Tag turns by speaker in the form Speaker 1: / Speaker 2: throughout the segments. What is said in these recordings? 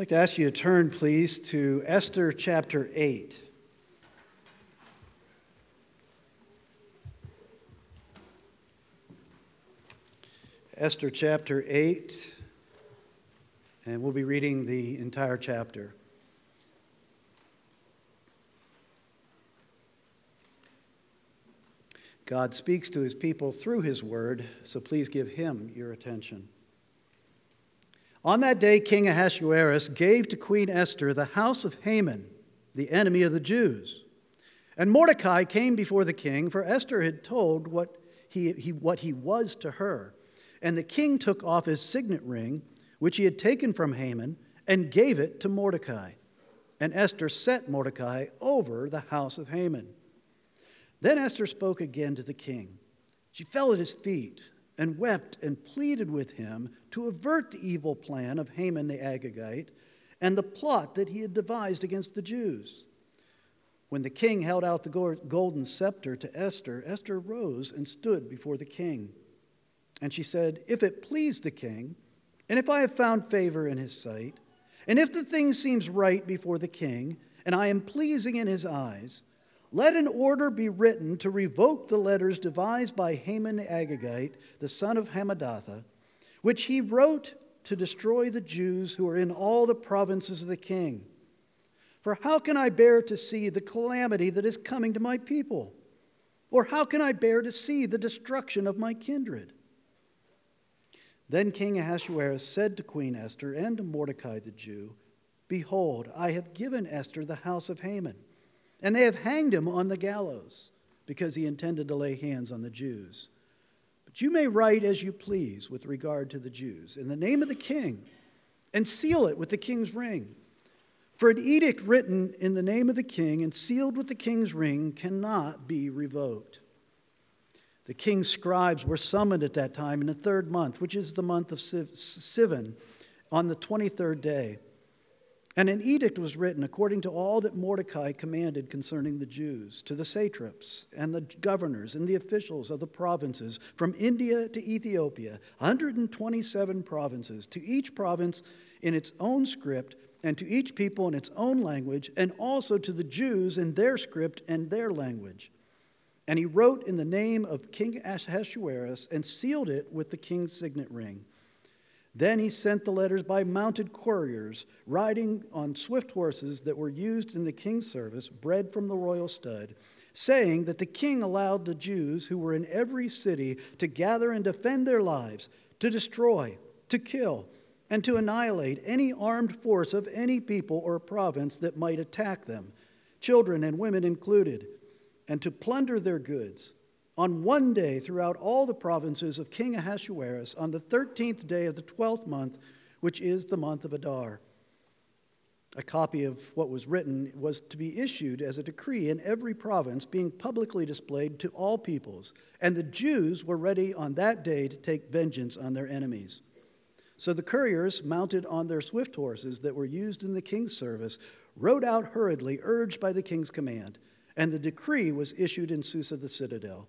Speaker 1: I'd like to ask you to turn, please, to Esther chapter 8. Esther chapter 8, and we'll be reading the entire chapter. God speaks to his people through his word, so please give him your attention. On that day, King Ahasuerus gave to Queen Esther the house of Haman, the enemy of the Jews. And Mordecai came before the king, for Esther had told what he, he, what he was to her. And the king took off his signet ring, which he had taken from Haman, and gave it to Mordecai. And Esther set Mordecai over the house of Haman. Then Esther spoke again to the king. She fell at his feet and wept and pleaded with him to avert the evil plan of Haman the Agagite and the plot that he had devised against the Jews. When the king held out the golden scepter to Esther, Esther rose and stood before the king. And she said, If it please the king, and if I have found favor in his sight, and if the thing seems right before the king, and I am pleasing in his eyes, let an order be written to revoke the letters devised by Haman the Agagite, the son of Hammedatha, which he wrote to destroy the Jews who are in all the provinces of the king. For how can I bear to see the calamity that is coming to my people? Or how can I bear to see the destruction of my kindred? Then King Ahasuerus said to Queen Esther and to Mordecai the Jew, Behold, I have given Esther the house of Haman and they have hanged him on the gallows because he intended to lay hands on the Jews. But you may write as you please with regard to the Jews in the name of the king and seal it with the king's ring. For an edict written in the name of the king and sealed with the king's ring cannot be revoked. The king's scribes were summoned at that time in the third month, which is the month of Sivan, on the 23rd day. And an edict was written according to all that Mordecai commanded concerning the Jews, to the satraps and the governors and the officials of the provinces from India to Ethiopia, 127 provinces, to each province in its own script, and to each people in its own language, and also to the Jews in their script and their language. And he wrote in the name of King Ahasuerus and sealed it with the king's signet ring. Then he sent the letters by mounted couriers, riding on swift horses that were used in the king's service, bred from the royal stud, saying that the king allowed the Jews who were in every city to gather and defend their lives, to destroy, to kill, and to annihilate any armed force of any people or province that might attack them, children and women included, and to plunder their goods on one day throughout all the provinces of King Ahasuerus on the 13th day of the 12th month, which is the month of Adar. A copy of what was written was to be issued as a decree in every province, being publicly displayed to all peoples. And the Jews were ready on that day to take vengeance on their enemies. So the couriers, mounted on their swift horses that were used in the king's service, rode out hurriedly, urged by the king's command. And the decree was issued in Susa the citadel.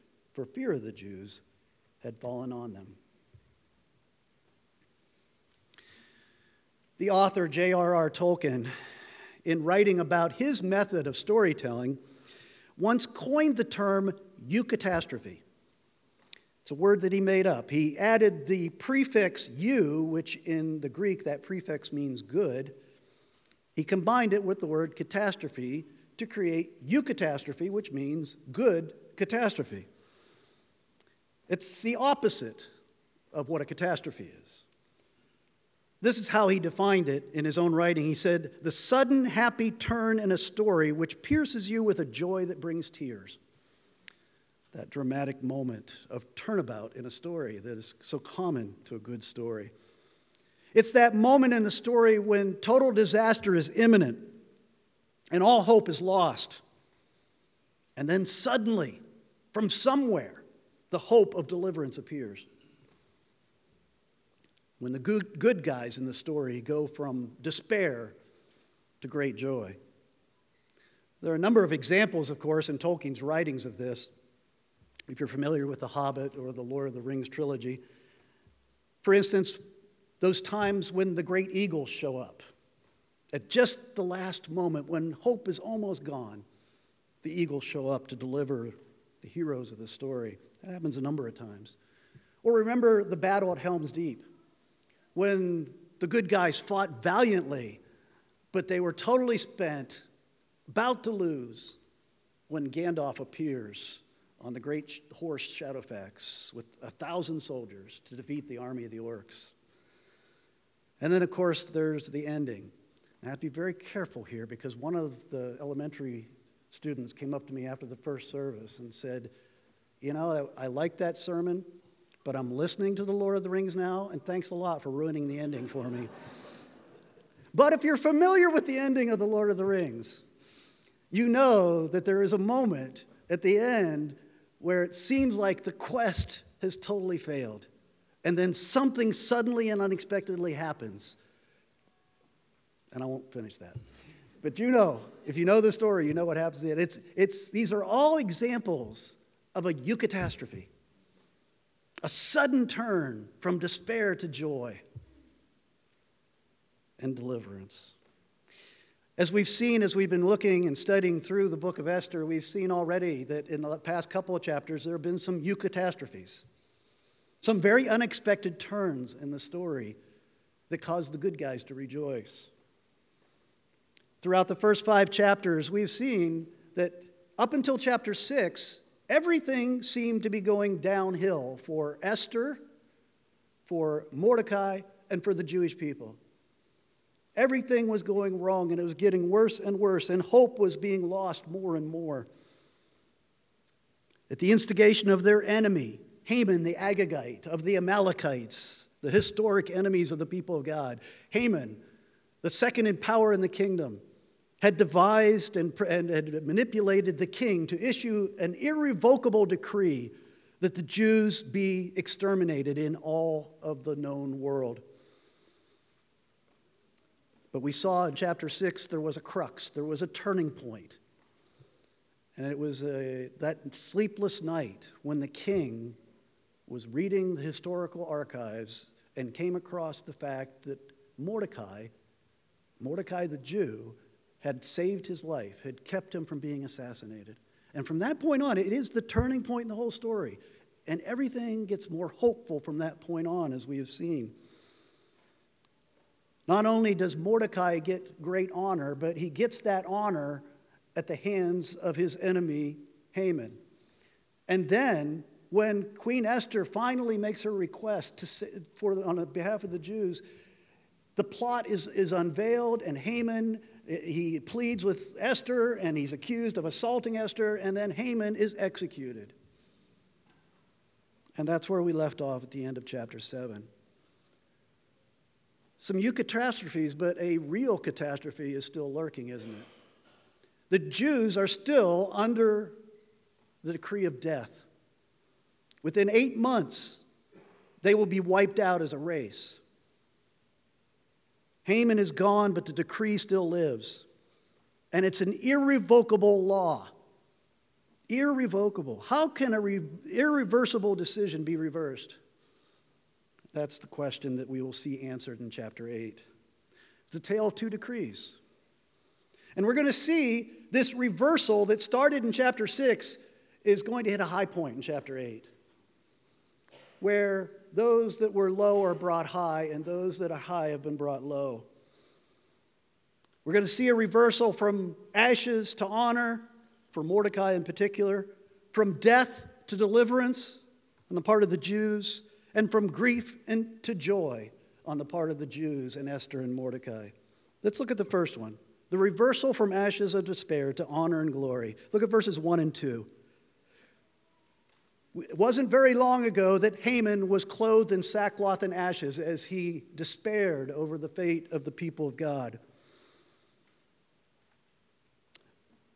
Speaker 1: for fear of the Jews had fallen on them. The author J.R.R. Tolkien, in writing about his method of storytelling, once coined the term eucatastrophe. It's a word that he made up. He added the prefix eu, which in the Greek that prefix means good. He combined it with the word catastrophe to create eucatastrophe, which means good catastrophe. It's the opposite of what a catastrophe is. This is how he defined it in his own writing. He said, The sudden happy turn in a story which pierces you with a joy that brings tears. That dramatic moment of turnabout in a story that is so common to a good story. It's that moment in the story when total disaster is imminent and all hope is lost. And then suddenly, from somewhere, the hope of deliverance appears. When the good, good guys in the story go from despair to great joy. There are a number of examples, of course, in Tolkien's writings of this. If you're familiar with The Hobbit or the Lord of the Rings trilogy, for instance, those times when the great eagles show up. At just the last moment, when hope is almost gone, the eagles show up to deliver the heroes of the story. That happens a number of times. Or remember the battle at Helm's Deep, when the good guys fought valiantly, but they were totally spent, about to lose, when Gandalf appears on the great horse Shadowfax with a thousand soldiers to defeat the army of the orcs. And then, of course, there's the ending. I have to be very careful here because one of the elementary students came up to me after the first service and said, You know, I, I like that sermon, but I'm listening to The Lord of the Rings now, and thanks a lot for ruining the ending for me. but if you're familiar with the ending of The Lord of the Rings, you know that there is a moment at the end where it seems like the quest has totally failed. And then something suddenly and unexpectedly happens. And I won't finish that. But you know, if you know the story, you know what happens. It's, it's, these are all examples of a eucatastrophe, a sudden turn from despair to joy and deliverance. As we've seen, as we've been looking and studying through the book of Esther, we've seen already that in the past couple of chapters there have been some eucatastrophes, some very unexpected turns in the story that caused the good guys to rejoice. Throughout the first five chapters, we've seen that up until chapter six, everything seemed to be going downhill for Esther, for Mordecai, and for the Jewish people. Everything was going wrong and it was getting worse and worse, and hope was being lost more and more. At the instigation of their enemy, Haman the Agagite, of the Amalekites, the historic enemies of the people of God, Haman, the second in power in the kingdom, had devised and, and had manipulated the king to issue an irrevocable decree that the Jews be exterminated in all of the known world. But we saw in chapter 6 there was a crux, there was a turning point. And it was a, that sleepless night when the king was reading the historical archives and came across the fact that Mordecai, Mordecai the Jew, had saved his life, had kept him from being assassinated. And from that point on, it is the turning point in the whole story. And everything gets more hopeful from that point on, as we have seen. Not only does Mordecai get great honor, but he gets that honor at the hands of his enemy, Haman. And then, when Queen Esther finally makes her request to, for, on behalf of the Jews, the plot is, is unveiled, and Haman he pleads with Esther, and he's accused of assaulting Esther, and then Haman is executed. And that's where we left off at the end of chapter 7 some eucatastrophes, but a real catastrophe is still lurking, isn't it? The Jews are still under the decree of death. Within eight months, they will be wiped out as a race. Haman is gone, but the decree still lives. And it's an irrevocable law. Irrevocable. How can a re- irreversible decision be reversed? That's the question that we will see answered in chapter 8. It's a tale of two decrees. And we're going to see this reversal that started in chapter 6 is going to hit a high point in chapter 8, where those that were low are brought high, and those that are high have been brought low. We're going to see a reversal from ashes to honor, for Mordecai in particular, from death to deliverance on the part of the Jews, and from grief to joy on the part of the Jews and Esther and Mordecai. Let's look at the first one the reversal from ashes of despair to honor and glory. Look at verses 1 and 2. It wasn't very long ago that Haman was clothed in sackcloth and ashes as he despaired over the fate of the people of God.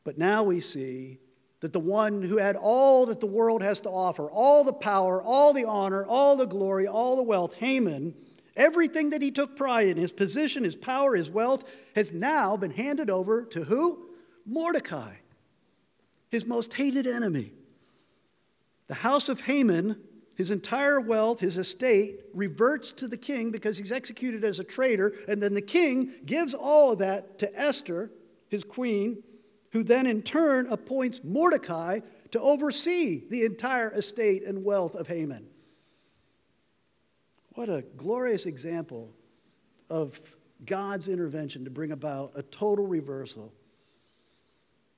Speaker 1: But now we see that the one who had all that the world has to offer, all the power, all the honor, all the glory, all the wealth, Haman, everything that he took pride in, his position, his power, his wealth, has now been handed over to who? Mordecai, his most hated enemy. The house of Haman, his entire wealth, his estate, reverts to the king because he's executed as a traitor, and then the king gives all of that to Esther, his queen, who then in turn appoints Mordecai to oversee the entire estate and wealth of Haman. What a glorious example of God's intervention to bring about a total reversal.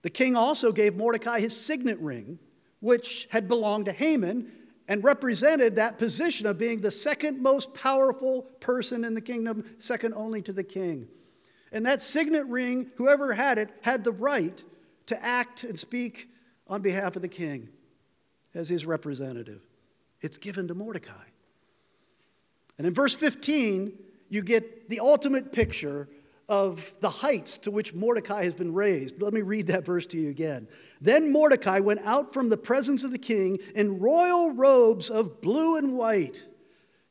Speaker 1: The king also gave Mordecai his signet ring, which had belonged to Haman and represented that position of being the second most powerful person in the kingdom, second only to the king. And that signet ring, whoever had it, had the right to act and speak on behalf of the king as his representative. It's given to Mordecai. And in verse 15, you get the ultimate picture of the heights to which Mordecai has been raised. Let me read that verse to you again. Then Mordecai went out from the presence of the king in royal robes of blue and white.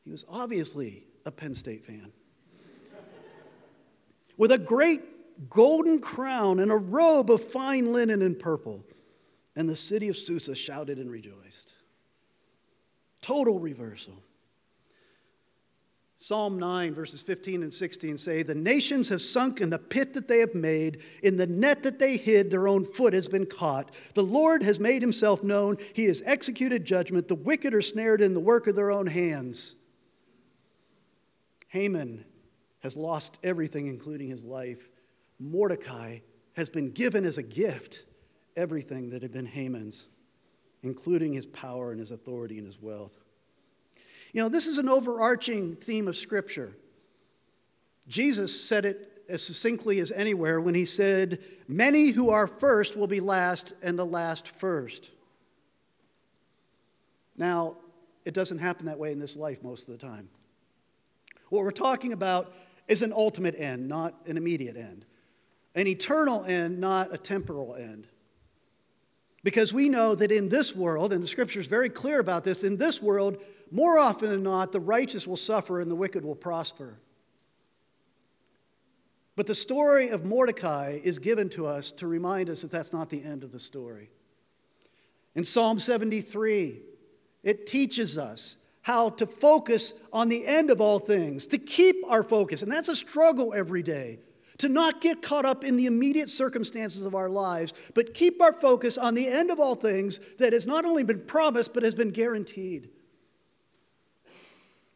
Speaker 1: He was obviously a Penn State fan. With a great golden crown and a robe of fine linen and purple. And the city of Susa shouted and rejoiced. Total reversal. Psalm 9, verses 15 and 16 say, The nations have sunk in the pit that they have made. In the net that they hid, their own foot has been caught. The Lord has made himself known. He has executed judgment. The wicked are snared in the work of their own hands. Haman has lost everything, including his life. Mordecai has been given as a gift everything that had been Haman's, including his power and his authority and his wealth. You know, this is an overarching theme of Scripture. Jesus said it as succinctly as anywhere when he said, Many who are first will be last, and the last first. Now, it doesn't happen that way in this life most of the time. What we're talking about is an ultimate end, not an immediate end, an eternal end, not a temporal end. Because we know that in this world, and the scripture is very clear about this, in this world, more often than not, the righteous will suffer and the wicked will prosper. But the story of Mordecai is given to us to remind us that that's not the end of the story. In Psalm 73, it teaches us how to focus on the end of all things, to keep our focus. And that's a struggle every day, to not get caught up in the immediate circumstances of our lives, but keep our focus on the end of all things that has not only been promised, but has been guaranteed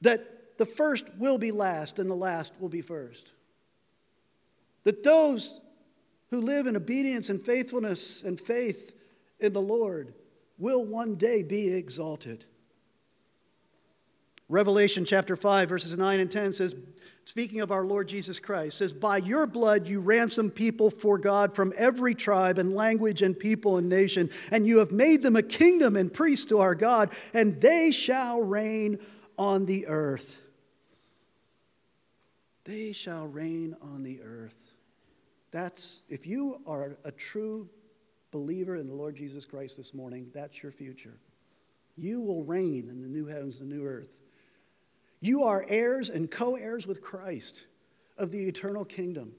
Speaker 1: that the first will be last and the last will be first. That those who live in obedience and faithfulness and faith in the Lord will one day be exalted. Revelation chapter 5, verses 9 and 10 says, speaking of our Lord Jesus Christ, says, By your blood you ransom people for God from every tribe and language and people and nation, and you have made them a kingdom and priests to our God, and they shall reign on the earth. They shall reign on the earth. That's, if you are a true believer in the Lord Jesus Christ this morning, that's your future. You will reign in the new heavens and new earth. You are heirs and co heirs with Christ of the eternal kingdom.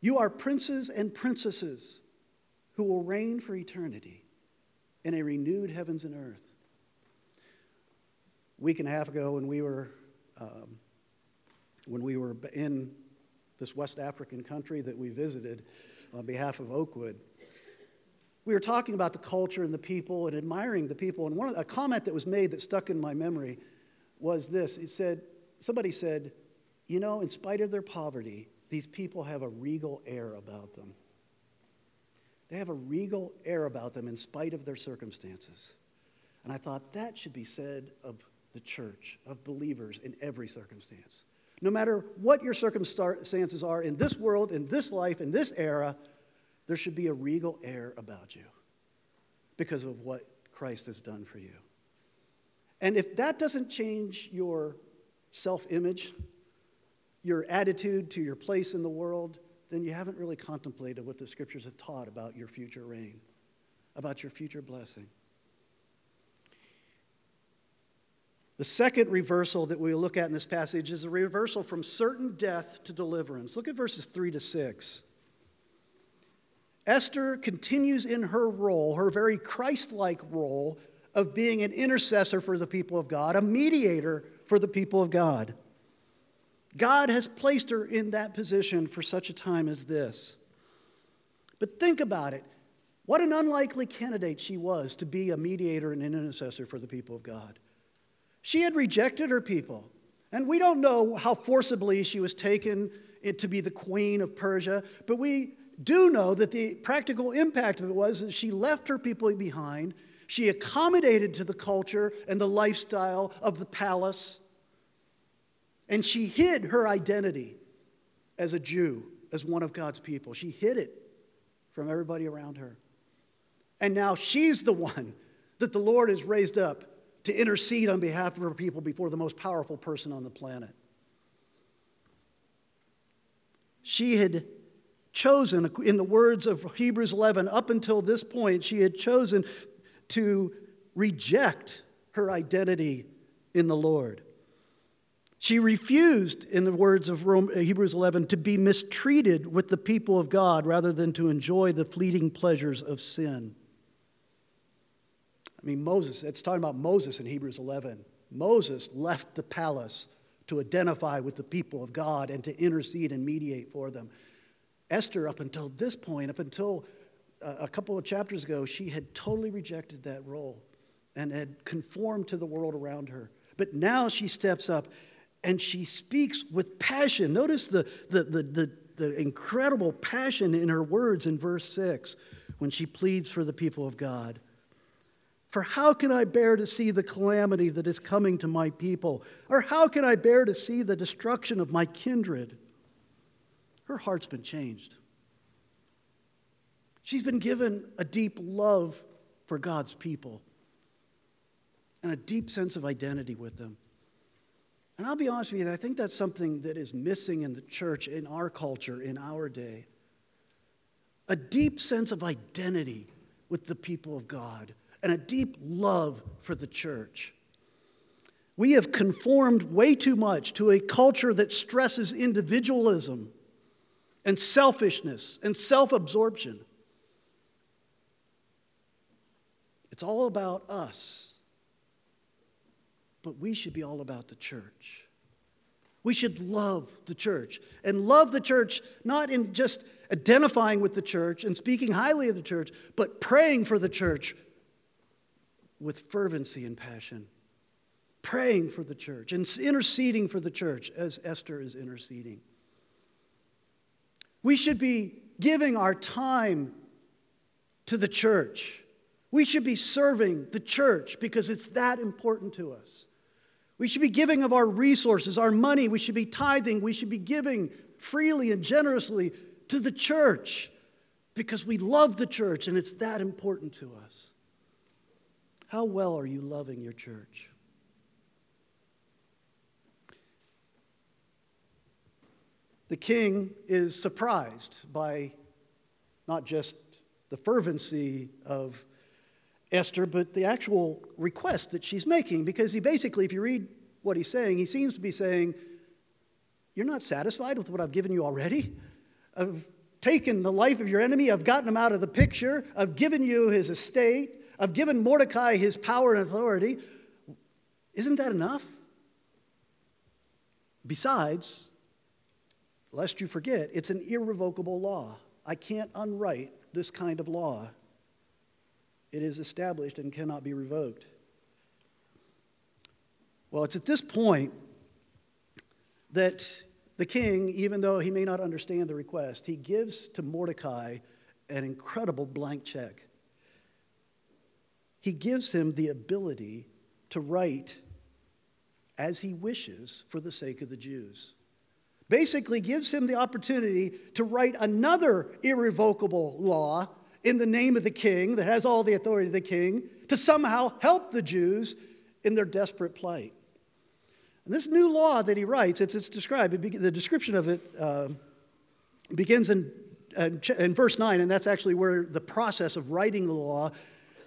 Speaker 1: You are princes and princesses who will reign for eternity in a renewed heavens and earth week and a half ago when we were um, when we were in this West African country that we visited on behalf of Oakwood. We were talking about the culture and the people and admiring the people. And one a comment that was made that stuck in my memory was this. It said, somebody said, you know, in spite of their poverty, these people have a regal air about them. They have a regal air about them in spite of their circumstances. And I thought that should be said of the church of believers in every circumstance. No matter what your circumstances are in this world, in this life, in this era, there should be a regal air about you because of what Christ has done for you. And if that doesn't change your self image, your attitude to your place in the world, then you haven't really contemplated what the scriptures have taught about your future reign, about your future blessing. The second reversal that we'll look at in this passage is a reversal from certain death to deliverance. Look at verses 3 to 6. Esther continues in her role, her very Christ like role, of being an intercessor for the people of God, a mediator for the people of God. God has placed her in that position for such a time as this. But think about it. What an unlikely candidate she was to be a mediator and an intercessor for the people of God. She had rejected her people. And we don't know how forcibly she was taken to be the queen of Persia, but we do know that the practical impact of it was that she left her people behind. She accommodated to the culture and the lifestyle of the palace. And she hid her identity as a Jew, as one of God's people. She hid it from everybody around her. And now she's the one that the Lord has raised up to intercede on behalf of her people before the most powerful person on the planet. She had chosen, in the words of Hebrews 11, up until this point, she had chosen to reject her identity in the Lord. She refused, in the words of Hebrews 11, to be mistreated with the people of God rather than to enjoy the fleeting pleasures of sin. I mean, Moses, it's talking about Moses in Hebrews 11. Moses left the palace to identify with the people of God and to intercede and mediate for them. Esther, up until this point, up until uh, a couple of chapters ago, she had totally rejected that role and had conformed to the world around her. But now she steps up and she speaks with passion. Notice the, the, the, the, the incredible passion in her words in verse 6 when she pleads for the people of God. For how can I bear to see the calamity that is coming to my people? Or how can I bear to see the destruction of my kindred? Her heart's been changed. She's been given a deep love for God's people and a deep sense of identity with them. And I'll be honest with you, I think that's something that is missing in the church, in our culture, in our day. A deep sense of identity with the people of God and a deep love for the church. We have conformed way too much to a culture that stresses individualism and selfishness and self absorption. It's all about us. But we should be all about the church. We should love the church and love the church not in just identifying with the church and speaking highly of the church, but praying for the church with fervency and passion, praying for the church and interceding for the church as Esther is interceding. We should be giving our time to the church. We should be serving the church because it's that important to us. We should be giving of our resources, our money. We should be tithing. We should be giving freely and generously to the church because we love the church and it's that important to us. How well are you loving your church? The king is surprised by not just the fervency of Esther, but the actual request that she's making. Because he basically, if you read what he's saying, he seems to be saying, You're not satisfied with what I've given you already? I've taken the life of your enemy, I've gotten him out of the picture, I've given you his estate, I've given Mordecai his power and authority. Isn't that enough? Besides, lest you forget, it's an irrevocable law. I can't unwrite this kind of law. It is established and cannot be revoked. Well, it's at this point that the king, even though he may not understand the request, he gives to Mordecai an incredible blank check he gives him the ability to write as he wishes for the sake of the Jews. Basically, gives him the opportunity to write another irrevocable law in the name of the king that has all the authority of the king to somehow help the Jews in their desperate plight. And this new law that he writes, it's, it's described, it the description of it uh, begins in, uh, in verse 9, and that's actually where the process of writing the law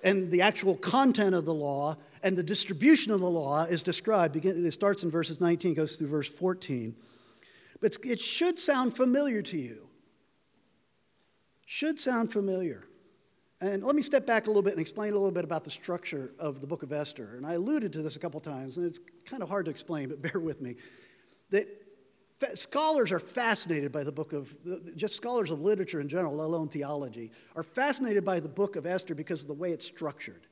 Speaker 1: and the actual content of the law and the distribution of the law is described. It starts in verses 19, goes through verse 14. But it should sound familiar to you. Should sound familiar. And let me step back a little bit and explain a little bit about the structure of the book of Esther. And I alluded to this a couple times, and it's kind of hard to explain, but bear with me. That scholars are fascinated by the book of, just scholars of literature in general, let alone theology, are fascinated by the book of Esther because of the way it's structured.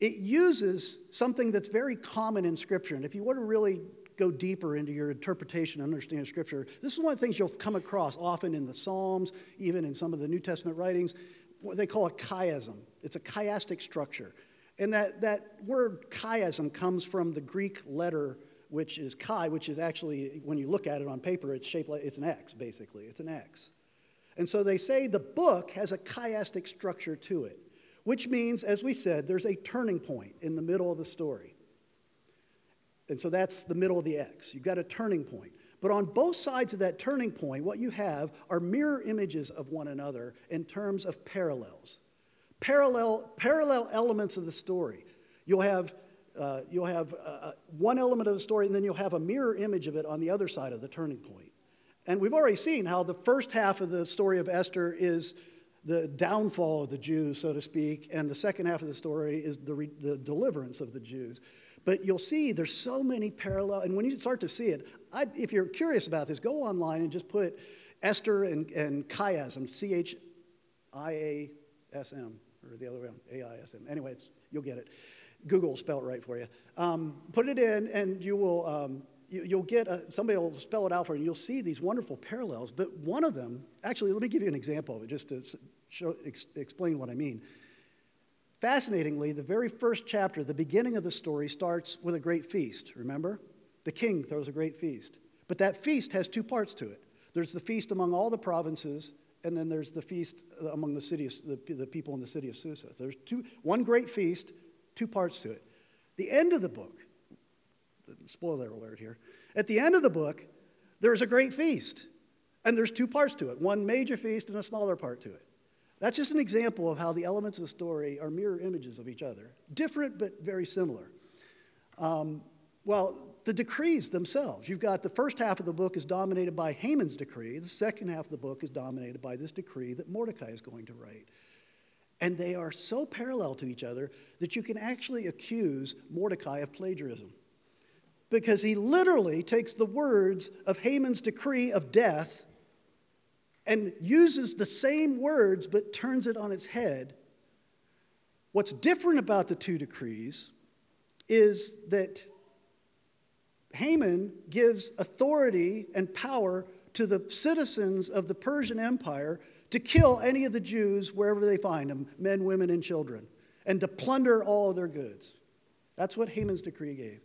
Speaker 1: It uses something that's very common in Scripture. And if you want to really go deeper into your interpretation and understanding Scripture, this is one of the things you'll come across often in the Psalms, even in some of the New Testament writings what they call a chiasm. It's a chiastic structure. And that, that word chiasm comes from the Greek letter, which is chi, which is actually, when you look at it on paper, it's shaped like it's an X, basically. It's an X. And so they say the book has a chiastic structure to it, which means, as we said, there's a turning point in the middle of the story. And so that's the middle of the X. You've got a turning point. But on both sides of that turning point, what you have are mirror images of one another in terms of parallels. Parallel, parallel elements of the story. You'll have, uh, you'll have uh, uh, one element of the story, and then you'll have a mirror image of it on the other side of the turning point. And we've already seen how the first half of the story of Esther is the downfall of the Jews, so to speak, and the second half of the story is the, re- the deliverance of the Jews. But you'll see there's so many parallel, and when you start to see it, I, if you're curious about this, go online and just put Esther and, and chiasm, C H I A S M, or the other way around, A I S M. Anyway, you'll get it. Google spell it right for you. Um, put it in, and you will. Um, you, will get a, somebody will spell it out for you, and you'll see these wonderful parallels. But one of them, actually, let me give you an example of it, just to show, ex, explain what I mean. Fascinatingly, the very first chapter, the beginning of the story, starts with a great feast, remember? The king throws a great feast. But that feast has two parts to it there's the feast among all the provinces, and then there's the feast among the, city of, the, the people in the city of Susa. So There's two, one great feast, two parts to it. The end of the book, spoiler alert here, at the end of the book, there's a great feast, and there's two parts to it one major feast and a smaller part to it. That's just an example of how the elements of the story are mirror images of each other, different but very similar. Um, well, the decrees themselves. You've got the first half of the book is dominated by Haman's decree. The second half of the book is dominated by this decree that Mordecai is going to write. And they are so parallel to each other that you can actually accuse Mordecai of plagiarism. Because he literally takes the words of Haman's decree of death and uses the same words but turns it on its head. What's different about the two decrees is that Haman gives authority and power to the citizens of the Persian Empire to kill any of the Jews wherever they find them men, women, and children and to plunder all of their goods. That's what Haman's decree gave.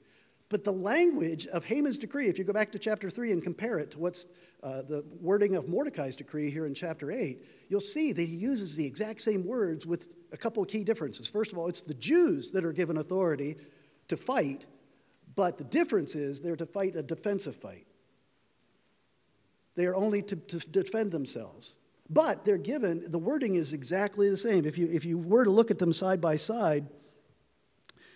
Speaker 1: But the language of Haman's decree, if you go back to chapter 3 and compare it to what's uh, the wording of Mordecai's decree here in chapter 8, you'll see that he uses the exact same words with a couple of key differences. First of all, it's the Jews that are given authority to fight, but the difference is they're to fight a defensive fight. They are only to, to defend themselves. But they're given, the wording is exactly the same. If you, if you were to look at them side by side,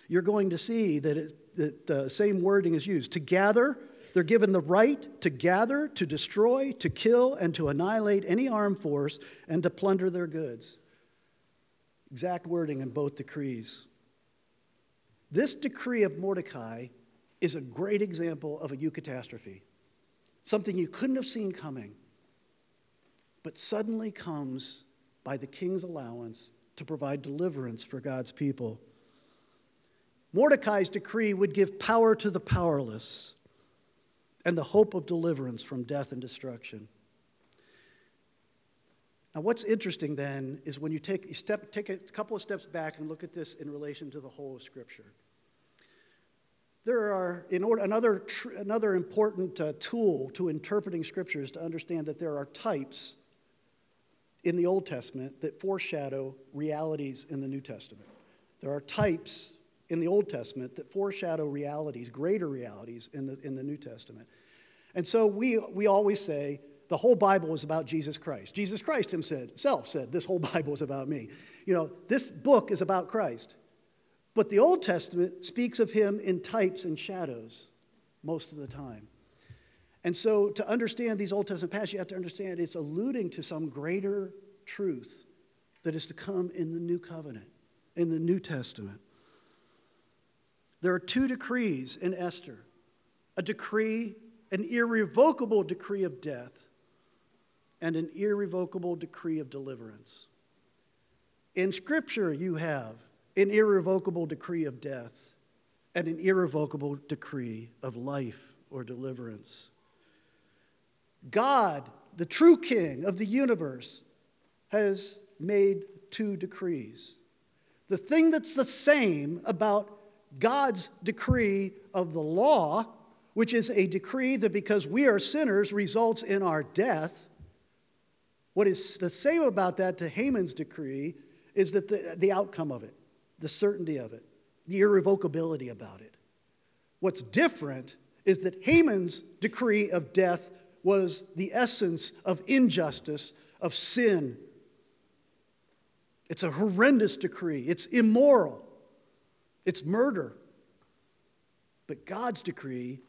Speaker 1: you're going to see that it, that the same wording is used. To gather, they're given the right to gather, to destroy, to kill, and to annihilate any armed force and to plunder their goods. Exact wording in both decrees. This decree of Mordecai is a great example of a eucatastrophe, something you couldn't have seen coming, but suddenly comes by the king's allowance to provide deliverance for God's people. Mordecai's decree would give power to the powerless and the hope of deliverance from death and destruction. Now, what's interesting then is when you take, you step, take a couple of steps back and look at this in relation to the whole of Scripture. There are, in order, another, tr- another important uh, tool to interpreting Scripture is to understand that there are types in the Old Testament that foreshadow realities in the New Testament. There are types in the Old Testament that foreshadow realities, greater realities in the, in the New Testament. And so we, we always say the whole Bible is about Jesus Christ. Jesus Christ himself said, This whole Bible is about me. You know, this book is about Christ. But the Old Testament speaks of him in types and shadows most of the time. And so to understand these Old Testament passages, you have to understand it's alluding to some greater truth that is to come in the new covenant, in the New Testament. There are two decrees in Esther a decree, an irrevocable decree of death, and an irrevocable decree of deliverance. In Scripture, you have an irrevocable decree of death and an irrevocable decree of life or deliverance. God, the true King of the universe, has made two decrees. The thing that's the same about God's decree of the law, which is a decree that because we are sinners results in our death, what is the same about that to Haman's decree is that the, the outcome of it, the certainty of it, the irrevocability about it. What's different is that Haman's decree of death was the essence of injustice, of sin. It's a horrendous decree, it's immoral, it's murder. But God's decree,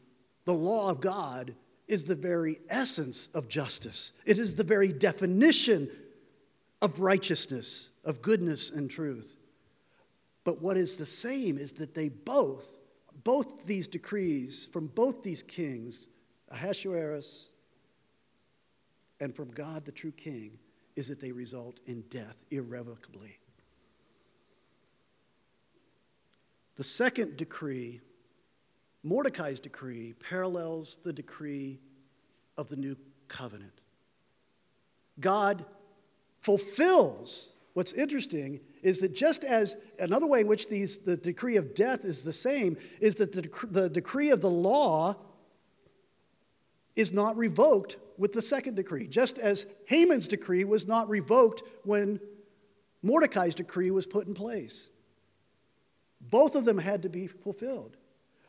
Speaker 1: the law of God, is the very essence of justice. It is the very definition of righteousness, of goodness and truth. But what is the same is that they both, both these decrees from both these kings, Ahasuerus and from God, the true king, is that they result in death irrevocably. The second decree, Mordecai's decree, parallels the decree of the new covenant. God fulfills. What's interesting is that just as another way in which these, the decree of death is the same is that the, the decree of the law is not revoked with the second decree, just as Haman's decree was not revoked when Mordecai's decree was put in place. Both of them had to be fulfilled.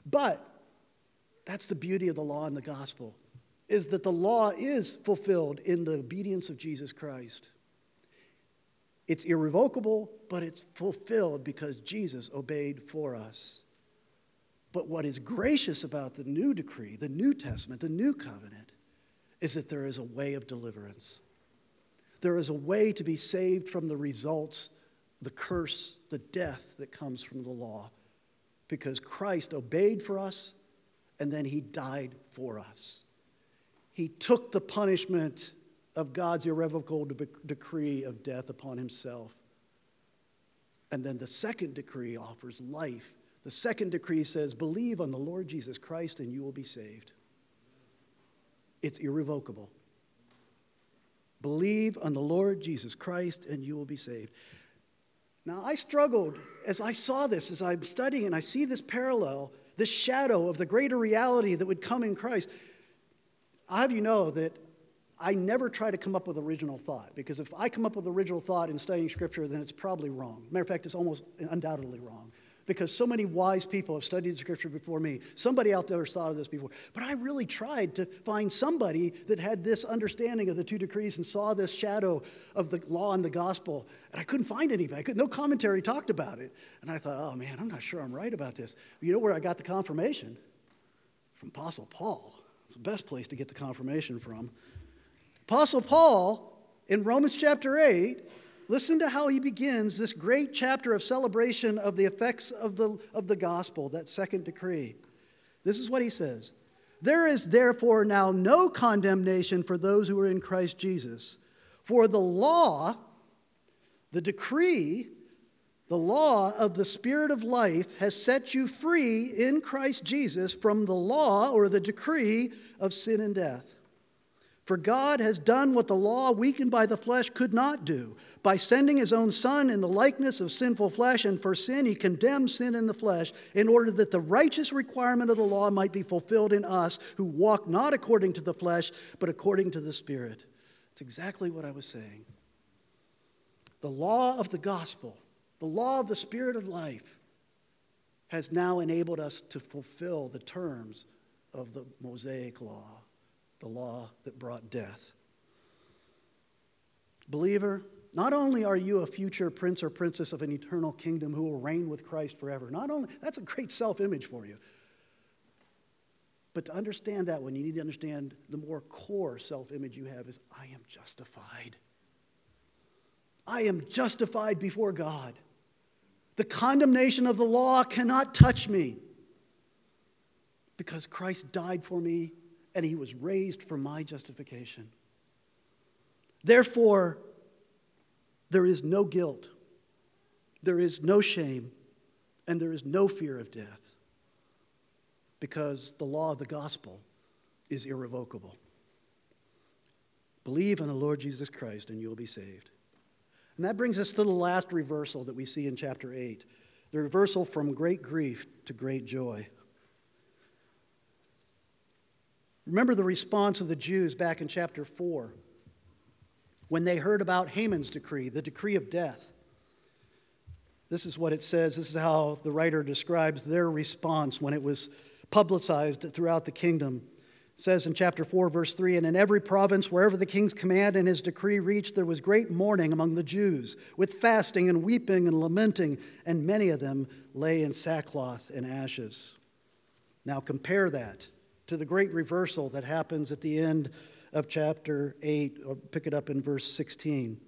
Speaker 1: But that's the beauty of the law and the gospel is that the law is fulfilled in the obedience of Jesus Christ. It's irrevocable, but it's fulfilled because Jesus obeyed for us. But what is gracious about the new decree, the New Testament, the new covenant, is that there is a way of deliverance. There is a way to be saved from the results, the curse, the death that comes from the law, because Christ obeyed for us and then he died for us. He took the punishment of God's irrevocable de- decree of death upon himself. And then the second decree offers life. The second decree says, Believe on the Lord Jesus Christ and you will be saved. It's irrevocable. Believe on the Lord Jesus Christ and you will be saved. Now, I struggled as I saw this, as I'm studying, and I see this parallel, this shadow of the greater reality that would come in Christ. i have you know that I never try to come up with original thought, because if I come up with original thought in studying Scripture, then it's probably wrong. Matter of fact, it's almost undoubtedly wrong because so many wise people have studied the scripture before me. Somebody out there has thought of this before. But I really tried to find somebody that had this understanding of the two decrees and saw this shadow of the law and the gospel. And I couldn't find anybody. Could, no commentary talked about it. And I thought, oh man, I'm not sure I'm right about this. You know where I got the confirmation? From Apostle Paul. It's the best place to get the confirmation from. Apostle Paul in Romans chapter 8 Listen to how he begins this great chapter of celebration of the effects of the, of the gospel, that second decree. This is what he says There is therefore now no condemnation for those who are in Christ Jesus. For the law, the decree, the law of the Spirit of life has set you free in Christ Jesus from the law or the decree of sin and death. For God has done what the law, weakened by the flesh, could not do by sending his own Son in the likeness of sinful flesh, and for sin he condemned sin in the flesh, in order that the righteous requirement of the law might be fulfilled in us who walk not according to the flesh, but according to the Spirit. It's exactly what I was saying. The law of the gospel the law of the Spirit of life, has now enabled us to fulfill the terms of the Mosaic law, the law that brought death. Believer, not only are you a future prince or princess of an eternal kingdom who will reign with Christ forever, not only, that's a great self image for you. But to understand that one, you need to understand the more core self image you have is I am justified. I am justified before God. The condemnation of the law cannot touch me because Christ died for me and he was raised for my justification. Therefore, there is no guilt, there is no shame, and there is no fear of death because the law of the gospel is irrevocable. Believe in the Lord Jesus Christ and you will be saved. And that brings us to the last reversal that we see in chapter 8 the reversal from great grief to great joy. Remember the response of the Jews back in chapter 4 when they heard about Haman's decree, the decree of death. This is what it says. This is how the writer describes their response when it was publicized throughout the kingdom. It says in chapter 4, verse 3 And in every province, wherever the king's command and his decree reached, there was great mourning among the Jews, with fasting and weeping and lamenting, and many of them lay in sackcloth and ashes. Now compare that to the great reversal that happens at the end of chapter 8, or pick it up in verse 16.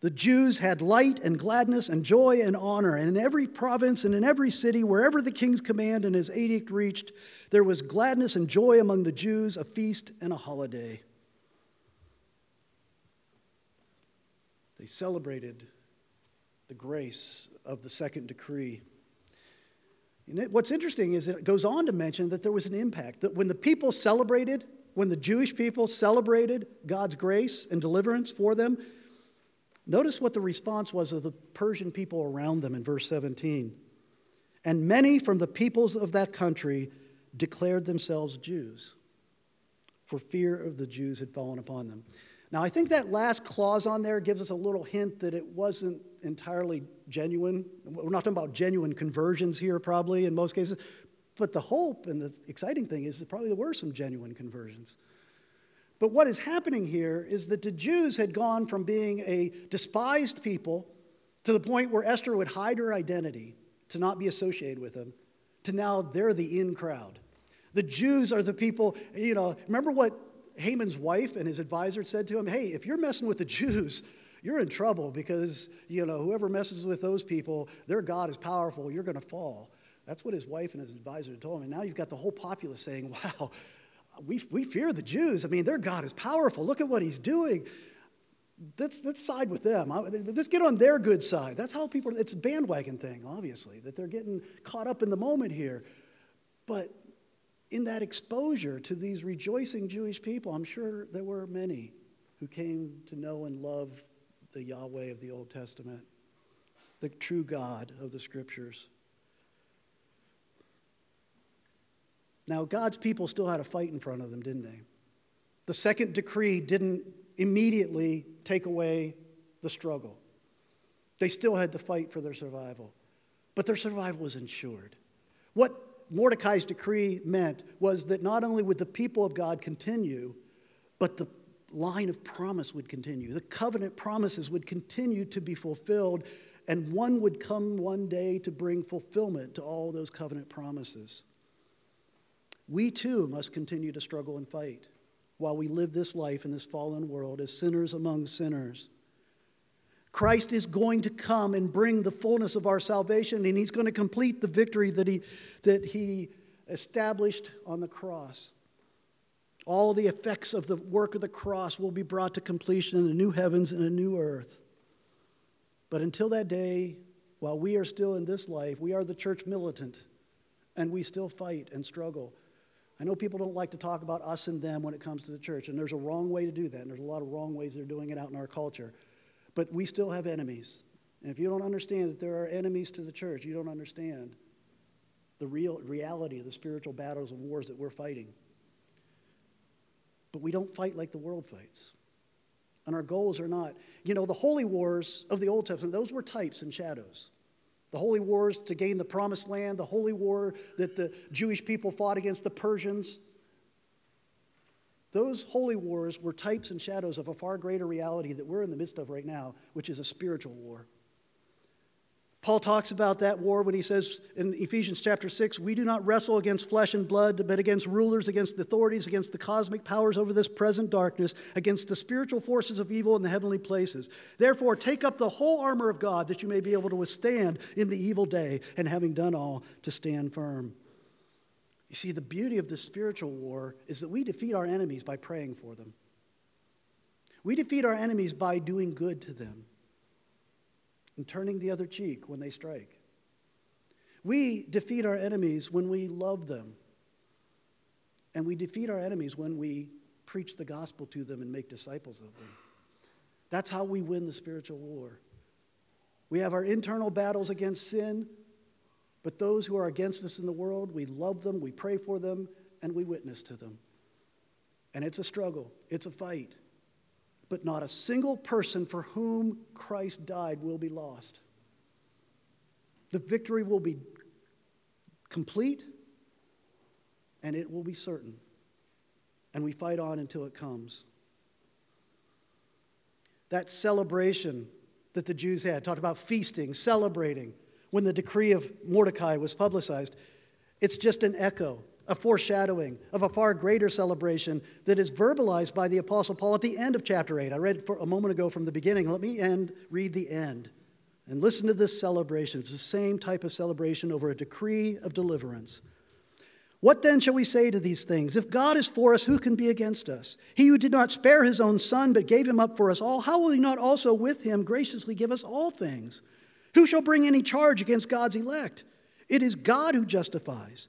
Speaker 1: The Jews had light and gladness and joy and honor, and in every province and in every city, wherever the king's command and his edict reached, there was gladness and joy among the Jews, a feast and a holiday. They celebrated the grace of the second decree. what's interesting is that it goes on to mention that there was an impact, that when the people celebrated, when the Jewish people celebrated God's grace and deliverance for them, notice what the response was of the Persian people around them in verse 17. And many from the peoples of that country declared themselves Jews, for fear of the Jews had fallen upon them. Now, I think that last clause on there gives us a little hint that it wasn't entirely genuine. We're not talking about genuine conversions here, probably, in most cases, but the hope and the exciting thing is that probably there were some genuine conversions. But what is happening here is that the Jews had gone from being a despised people to the point where Esther would hide her identity to not be associated with them, to now they're the in crowd. The Jews are the people, you know, remember what Haman's wife and his advisor said to him? Hey, if you're messing with the Jews, you're in trouble because, you know, whoever messes with those people, their God is powerful, you're going to fall. That's what his wife and his advisor told him. And now you've got the whole populace saying, wow, we, we fear the Jews. I mean, their God is powerful. Look at what he's doing. Let's, let's side with them. Let's get on their good side. That's how people, it's a bandwagon thing, obviously, that they're getting caught up in the moment here. But in that exposure to these rejoicing Jewish people, I'm sure there were many who came to know and love the Yahweh of the Old Testament, the true God of the Scriptures. Now, God's people still had a fight in front of them, didn't they? The second decree didn't immediately take away the struggle. They still had to fight for their survival, but their survival was ensured. What Mordecai's decree meant was that not only would the people of God continue, but the line of promise would continue. The covenant promises would continue to be fulfilled, and one would come one day to bring fulfillment to all those covenant promises. We too must continue to struggle and fight while we live this life in this fallen world as sinners among sinners. Christ is going to come and bring the fullness of our salvation, and He's going to complete the victory that He, that he established on the cross. All the effects of the work of the cross will be brought to completion in a new heavens and a new earth. But until that day, while we are still in this life, we are the church militant, and we still fight and struggle. I know people don't like to talk about us and them when it comes to the church, and there's a wrong way to do that, and there's a lot of wrong ways they're doing it out in our culture. But we still have enemies. And if you don't understand that there are enemies to the church, you don't understand the real reality of the spiritual battles and wars that we're fighting. But we don't fight like the world fights. And our goals are not, you know, the holy wars of the Old Testament, those were types and shadows. The holy wars to gain the promised land, the holy war that the Jewish people fought against the Persians. Those holy wars were types and shadows of a far greater reality that we're in the midst of right now, which is a spiritual war. Paul talks about that war when he says in Ephesians chapter 6 we do not wrestle against flesh and blood, but against rulers, against authorities, against the cosmic powers over this present darkness, against the spiritual forces of evil in the heavenly places. Therefore, take up the whole armor of God that you may be able to withstand in the evil day, and having done all, to stand firm. You see, the beauty of the spiritual war is that we defeat our enemies by praying for them. We defeat our enemies by doing good to them and turning the other cheek when they strike. We defeat our enemies when we love them. And we defeat our enemies when we preach the gospel to them and make disciples of them. That's how we win the spiritual war. We have our internal battles against sin, but those who are against us in the world, we love them, we pray for them, and we witness to them. And it's a struggle, it's a fight but not a single person for whom Christ died will be lost. The victory will be complete and it will be certain. And we fight on until it comes. That celebration that the Jews had, talked about feasting, celebrating, when the decree of Mordecai was publicized, it's just an echo a foreshadowing of a far greater celebration that is verbalized by the Apostle Paul at the end of chapter 8. I read for a moment ago from the beginning. Let me end, read the end. And listen to this celebration. It's the same type of celebration over a decree of deliverance. What then shall we say to these things? If God is for us, who can be against us? He who did not spare his own son, but gave him up for us all, how will he not also with him graciously give us all things? Who shall bring any charge against God's elect? It is God who justifies.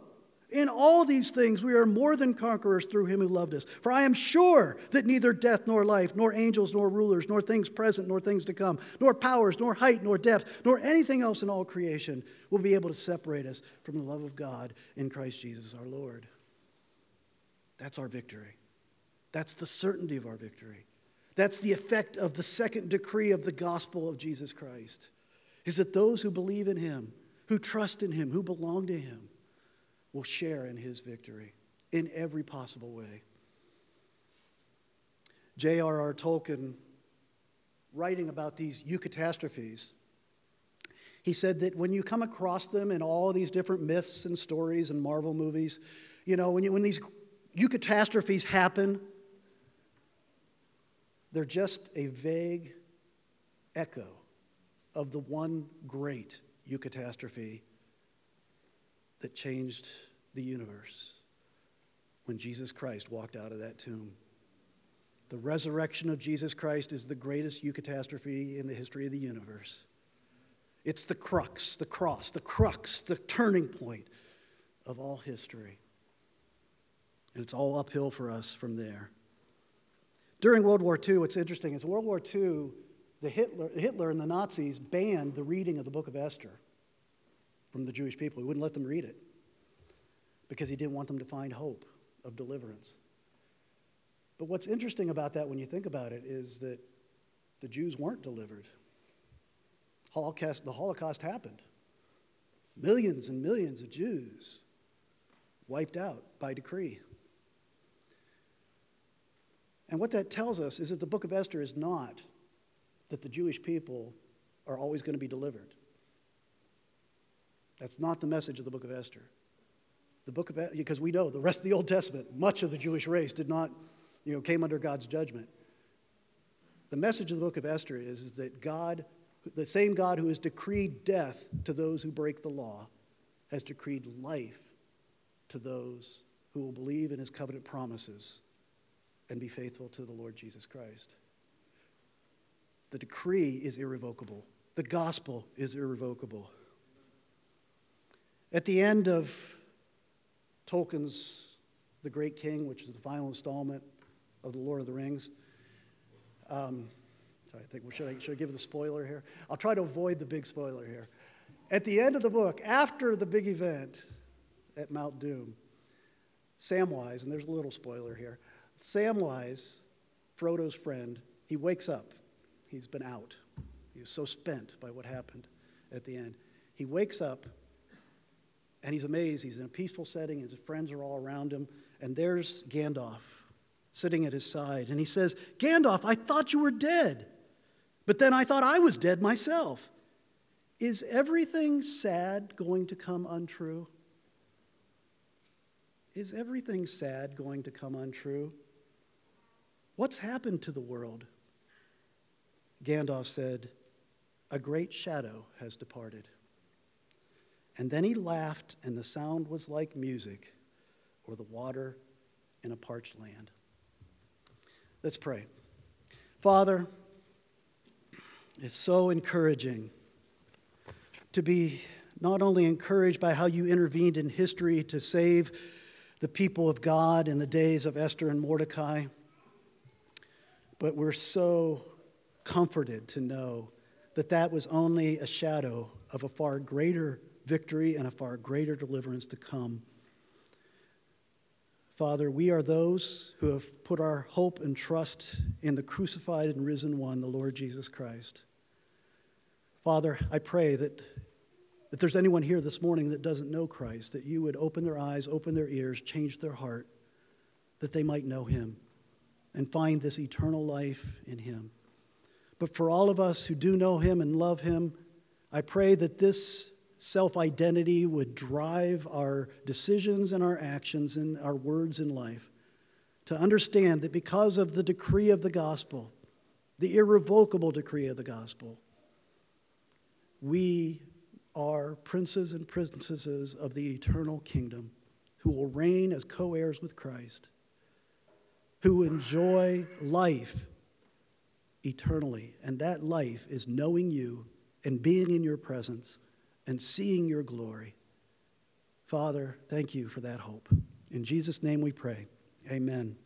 Speaker 1: in all these things, we are more than conquerors through him who loved us. For I am sure that neither death nor life, nor angels nor rulers, nor things present nor things to come, nor powers, nor height, nor depth, nor anything else in all creation will be able to separate us from the love of God in Christ Jesus our Lord. That's our victory. That's the certainty of our victory. That's the effect of the second decree of the gospel of Jesus Christ. Is that those who believe in him, who trust in him, who belong to him, will share in his victory in every possible way. J.R.R. Tolkien, writing about these eucatastrophes, he said that when you come across them in all these different myths and stories and Marvel movies, you know, when, you, when these eucatastrophes happen, they're just a vague echo of the one great eucatastrophe that changed the universe when Jesus Christ walked out of that tomb. The resurrection of Jesus Christ is the greatest eucatastrophe in the history of the universe. It's the crux, the cross, the crux, the turning point of all history. And it's all uphill for us from there. During World War II, what's interesting is World War II, the Hitler, Hitler and the Nazis banned the reading of the book of Esther from the Jewish people. He wouldn't let them read it because he didn't want them to find hope of deliverance. But what's interesting about that when you think about it is that the Jews weren't delivered. Holocaust, the Holocaust happened. Millions and millions of Jews wiped out by decree. And what that tells us is that the book of Esther is not that the Jewish people are always going to be delivered. That's not the message of the book of Esther. The book of because we know the rest of the Old Testament, much of the Jewish race did not, you know, came under God's judgment. The message of the book of Esther is, is that God, the same God who has decreed death to those who break the law, has decreed life to those who will believe in his covenant promises and be faithful to the Lord Jesus Christ. The decree is irrevocable. The gospel is irrevocable. At the end of Tolkien's The Great King, which is the final installment of The Lord of the Rings. Um, I think, should I, should I give the spoiler here? I'll try to avoid the big spoiler here. At the end of the book, after the big event at Mount Doom, Samwise, and there's a little spoiler here, Samwise, Frodo's friend, he wakes up. He's been out. He was so spent by what happened at the end. He wakes up and he's amazed. He's in a peaceful setting, his friends are all around him, and there's Gandalf sitting at his side. And he says, Gandalf, I thought you were dead, but then I thought I was dead myself. Is everything sad going to come untrue? Is everything sad going to come untrue? What's happened to the world? Gandalf said, A great shadow has departed. And then he laughed, and the sound was like music or the water in a parched land. Let's pray. Father, it's so encouraging to be not only encouraged by how you intervened in history to save the people of God in the days of Esther and Mordecai, but we're so comforted to know that that was only a shadow of a far greater victory and a far greater deliverance to come. Father, we are those who have put our hope and trust in the crucified and risen one, the Lord Jesus Christ. Father, I pray that if there's anyone here this morning that doesn't know Christ, that you would open their eyes, open their ears, change their heart, that they might know him and find this eternal life in him. But for all of us who do know him and love him, I pray that this self identity would drive our decisions and our actions and our words in life. To understand that because of the decree of the gospel, the irrevocable decree of the gospel, we are princes and princesses of the eternal kingdom who will reign as co heirs with Christ, who enjoy life eternally. And that life is knowing you and being in your presence and seeing your glory. Father, thank you for that hope. In Jesus' name we pray. Amen.